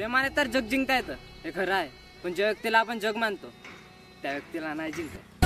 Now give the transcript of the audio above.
प्रेमाने तर जग जिंकता येतं. हे खरं आहे. पण ज्या व्यक्तीला आपण जग मानतो त्या व्यक्तीला नाही जिंकत